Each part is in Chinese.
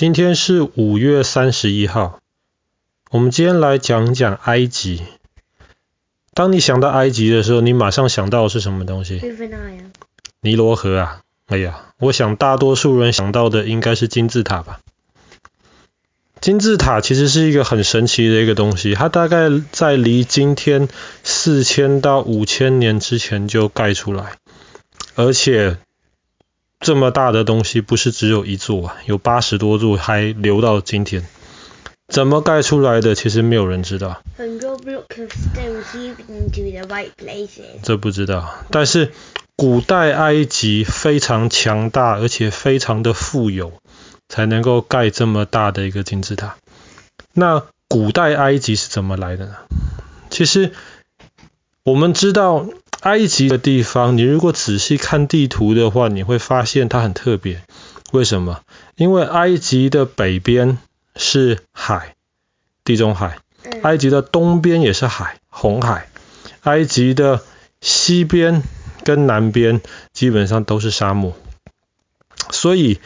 今天是五月三十一号，我们今天来讲讲埃及。当你想到埃及的时候，你马上想到的是什么东西？尼罗河啊！哎呀，我想大多数人想到的应该是金字塔吧。金字塔其实是一个很神奇的一个东西，它大概在离今天四千到五千年之前就盖出来，而且。这么大的东西不是只有一座啊，有八十多座还留到今天。怎么盖出来的？其实没有人知道。这不知道。但是古代埃及非常强大，而且非常的富有，才能够盖这么大的一个金字塔。那古代埃及是怎么来的呢？其实我们知道。埃及的地方，你如果仔细看地图的话，你会发现它很特别。为什么？因为埃及的北边是海，地中海；埃及的东边也是海，红海；埃及的西边跟南边基本上都是沙漠。所以，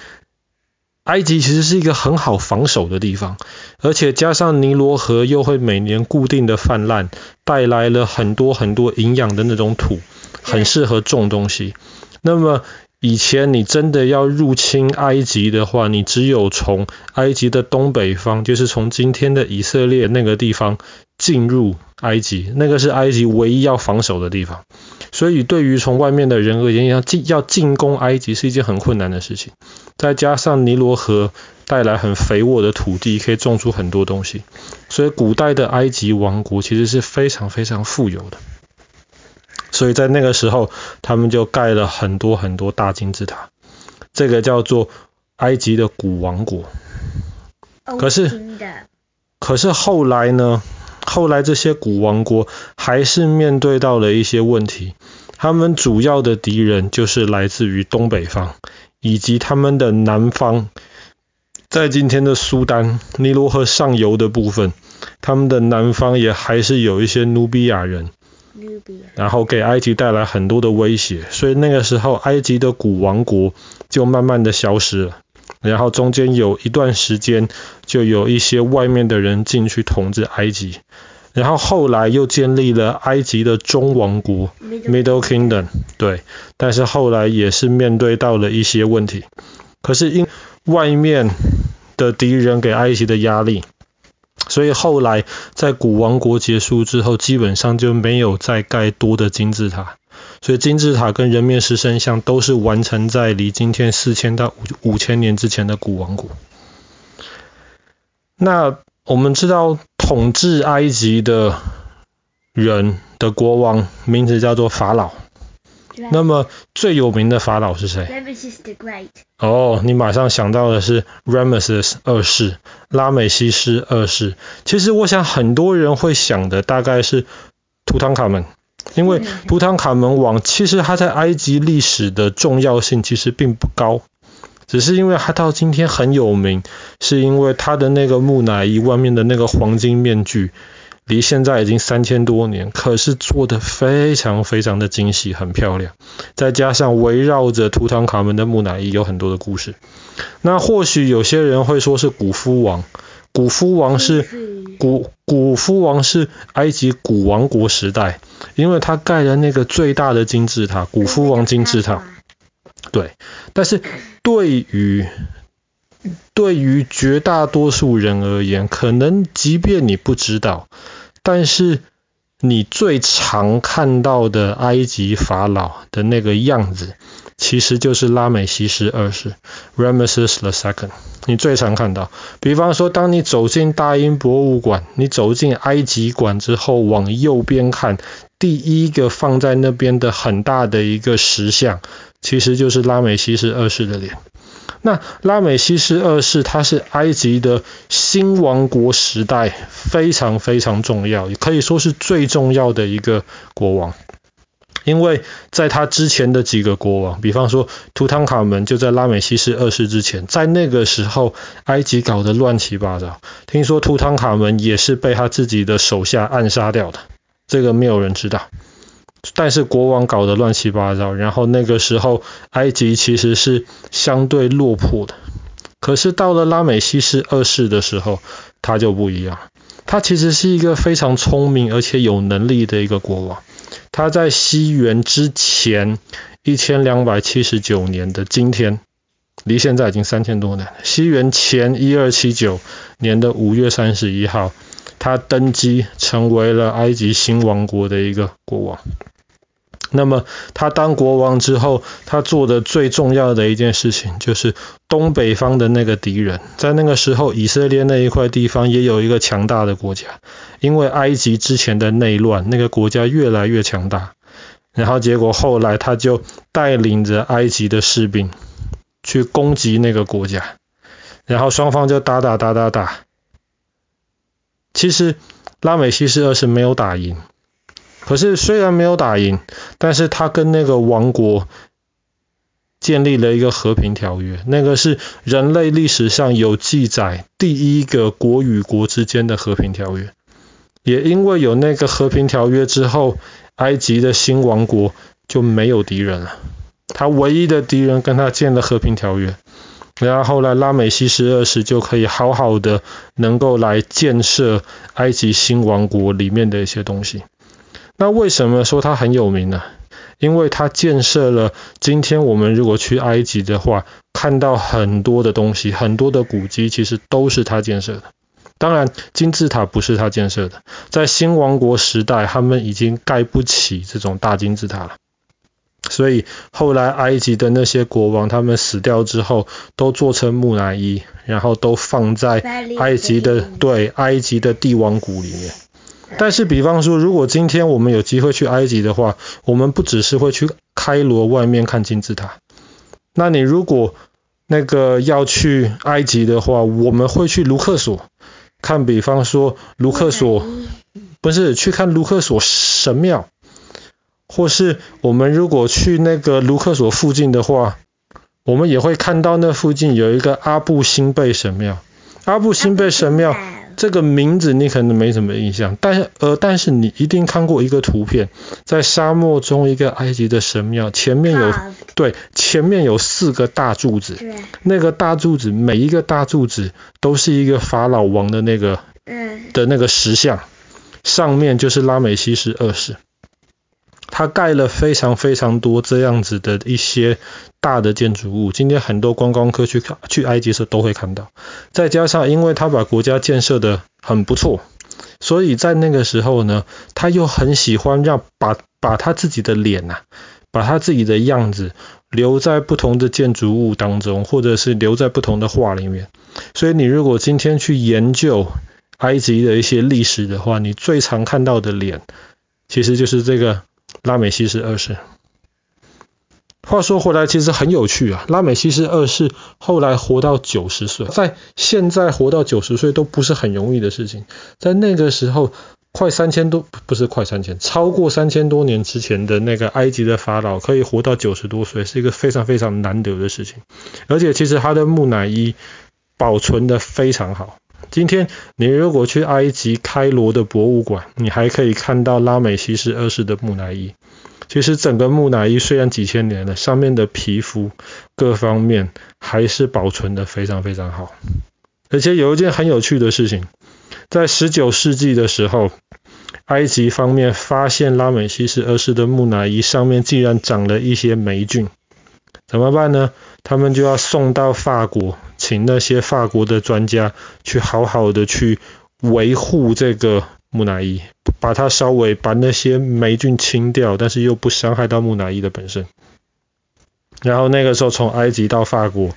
埃及其实是一个很好防守的地方，而且加上尼罗河又会每年固定的泛滥。带来了很多很多营养的那种土，很适合种东西。那么以前你真的要入侵埃及的话，你只有从埃及的东北方，就是从今天的以色列那个地方进入埃及，那个是埃及唯一要防守的地方。所以对于从外面的人而言，要进要进攻埃及是一件很困难的事情。再加上尼罗河。带来很肥沃的土地，可以种出很多东西，所以古代的埃及王国其实是非常非常富有的。所以在那个时候，他们就盖了很多很多大金字塔，这个叫做埃及的古王国。可是，可是后来呢？后来这些古王国还是面对到了一些问题，他们主要的敌人就是来自于东北方以及他们的南方。在今天的苏丹、尼罗河上游的部分，他们的南方也还是有一些努比亚人，然后给埃及带来很多的威胁，所以那个时候埃及的古王国就慢慢的消失了。然后中间有一段时间，就有一些外面的人进去统治埃及，然后后来又建立了埃及的中王国 （Middle Kingdom）。对，但是后来也是面对到了一些问题，可是因外面的敌人给埃及的压力，所以后来在古王国结束之后，基本上就没有再盖多的金字塔。所以金字塔跟人面狮身像都是完成在离今天四千到五五千年之前的古王国。那我们知道统治埃及的人的国王名字叫做法老。那么最有名的法老是谁？哦，你马上想到的是 Ramesses 二世，拉美西斯二世。其实我想很多人会想的大概是图坦卡门，因为图坦卡门王其实他在埃及历史的重要性其实并不高，只是因为他到今天很有名，是因为他的那个木乃伊外面的那个黄金面具。离现在已经三千多年，可是做的非常非常的精细，很漂亮。再加上围绕着图坦卡门的木乃伊有很多的故事。那或许有些人会说是古夫王，古夫王是古古夫王是埃及古王国时代，因为他盖了那个最大的金字塔——古夫王金字塔。对，但是对于对于绝大多数人而言，可能即便你不知道，但是你最常看到的埃及法老的那个样子，其实就是拉美西斯二世 （Rameses the Second）。你最常看到，比方说，当你走进大英博物馆，你走进埃及馆之后，往右边看，第一个放在那边的很大的一个石像，其实就是拉美西斯二世的脸。那拉美西斯二世他是埃及的新王国时代非常非常重要，也可以说是最重要的一个国王，因为在他之前的几个国王，比方说图坦卡门就在拉美西斯二世之前，在那个时候埃及搞得乱七八糟，听说图坦卡门也是被他自己的手下暗杀掉的，这个没有人知道。但是国王搞得乱七八糟，然后那个时候埃及其实是相对落魄的。可是到了拉美西斯二世的时候，他就不一样。他其实是一个非常聪明而且有能力的一个国王。他在西元之前一千两百七十九年的今天，离现在已经三千多年。西元前一二七九年的五月三十一号，他登基成为了埃及新王国的一个国王。那么他当国王之后，他做的最重要的一件事情，就是东北方的那个敌人。在那个时候，以色列那一块地方也有一个强大的国家，因为埃及之前的内乱，那个国家越来越强大。然后结果后来他就带领着埃及的士兵去攻击那个国家，然后双方就打打打打打。其实拉美西斯二世没有打赢。可是虽然没有打赢，但是他跟那个王国建立了一个和平条约，那个是人类历史上有记载第一个国与国之间的和平条约。也因为有那个和平条约之后，埃及的新王国就没有敌人了。他唯一的敌人跟他建了和平条约，然后后来拉美西斯二世就可以好好的能够来建设埃及新王国里面的一些东西。那为什么说他很有名呢？因为他建设了今天我们如果去埃及的话，看到很多的东西，很多的古迹，其实都是他建设的。当然，金字塔不是他建设的，在新王国时代，他们已经盖不起这种大金字塔了。所以后来埃及的那些国王，他们死掉之后，都做成木乃伊，然后都放在埃及的，对，埃及的帝王谷里面。但是，比方说，如果今天我们有机会去埃及的话，我们不只是会去开罗外面看金字塔。那你如果那个要去埃及的话，我们会去卢克索看，比方说卢克索，不是去看卢克索神庙，或是我们如果去那个卢克索附近的话，我们也会看到那附近有一个阿布辛贝神庙。阿布辛贝神庙。这个名字你可能没什么印象，但是呃，但是你一定看过一个图片，在沙漠中一个埃及的神庙，前面有对，前面有四个大柱子，那个大柱子每一个大柱子都是一个法老王的那个的那个石像，上面就是拉美西斯二世。他盖了非常非常多这样子的一些大的建筑物，今天很多观光客去看去埃及时候都会看到。再加上因为他把国家建设得很不错，所以在那个时候呢，他又很喜欢让把把他自己的脸呐、啊，把他自己的样子留在不同的建筑物当中，或者是留在不同的画里面。所以你如果今天去研究埃及的一些历史的话，你最常看到的脸，其实就是这个。拉美西斯二世。话说回来，其实很有趣啊。拉美西斯二世后来活到九十岁，在现在活到九十岁都不是很容易的事情。在那个时候，快三千多，不是快三千，超过三千多年之前的那个埃及的法老可以活到九十多岁，是一个非常非常难得的事情。而且，其实他的木乃伊保存得非常好。今天你如果去埃及开罗的博物馆，你还可以看到拉美西斯二世的木乃伊。其实整个木乃伊虽然几千年了，上面的皮肤各方面还是保存得非常非常好。而且有一件很有趣的事情，在十九世纪的时候，埃及方面发现拉美西斯二世的木乃伊上面竟然长了一些霉菌，怎么办呢？他们就要送到法国。请那些法国的专家去好好的去维护这个木乃伊，把它稍微把那些霉菌清掉，但是又不伤害到木乃伊的本身。然后那个时候从埃及到法国，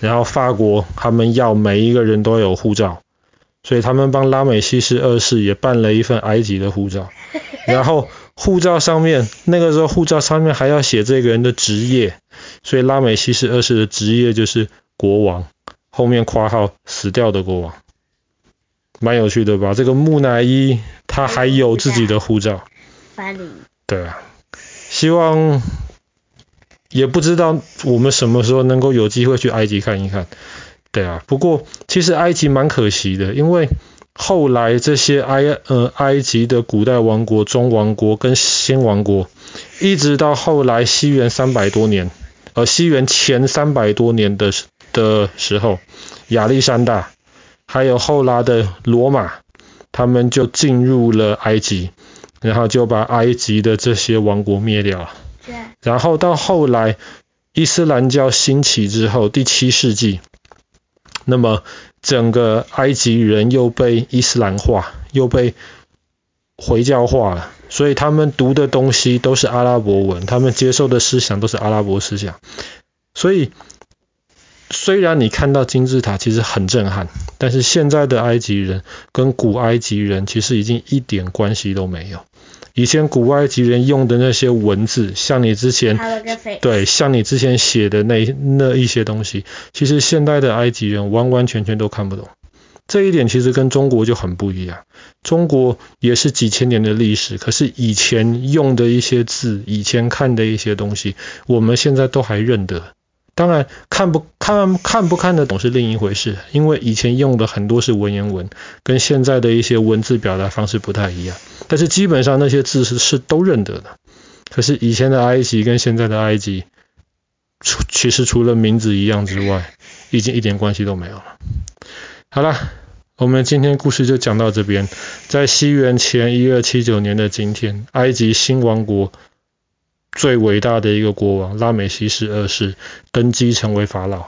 然后法国他们要每一个人都有护照，所以他们帮拉美西斯二世也办了一份埃及的护照。然后护照上面那个时候护照上面还要写这个人的职业，所以拉美西斯二世的职业就是国王。后面括号死掉的国王，蛮有趣的吧？这个木乃伊他还有自己的护照。巴黎对啊，希望也不知道我们什么时候能够有机会去埃及看一看。对啊，不过其实埃及蛮可惜的，因为后来这些埃呃埃及的古代王国、中王国跟新王国，一直到后来西元三百多年，呃西元前三百多年的。的的时候，亚历山大还有后来的罗马，他们就进入了埃及，然后就把埃及的这些王国灭掉了。对。然后到后来，伊斯兰教兴起之后，第七世纪，那么整个埃及人又被伊斯兰化，又被回教化了。所以他们读的东西都是阿拉伯文，他们接受的思想都是阿拉伯思想。所以虽然你看到金字塔其实很震撼，但是现在的埃及人跟古埃及人其实已经一点关系都没有。以前古埃及人用的那些文字，像你之前对，像你之前写的那那一些东西，其实现代的埃及人完完全全都看不懂。这一点其实跟中国就很不一样。中国也是几千年的历史，可是以前用的一些字，以前看的一些东西，我们现在都还认得。当然，看不看看不看得懂是另一回事，因为以前用的很多是文言文，跟现在的一些文字表达方式不太一样。但是基本上那些字是是都认得的。可是以前的埃及跟现在的埃及，除其实除了名字一样之外，已经一点关系都没有了。好了。我们今天故事就讲到这边。在西元前一二七九年的今天，埃及新王国最伟大的一个国王拉美西斯二世登基成为法老。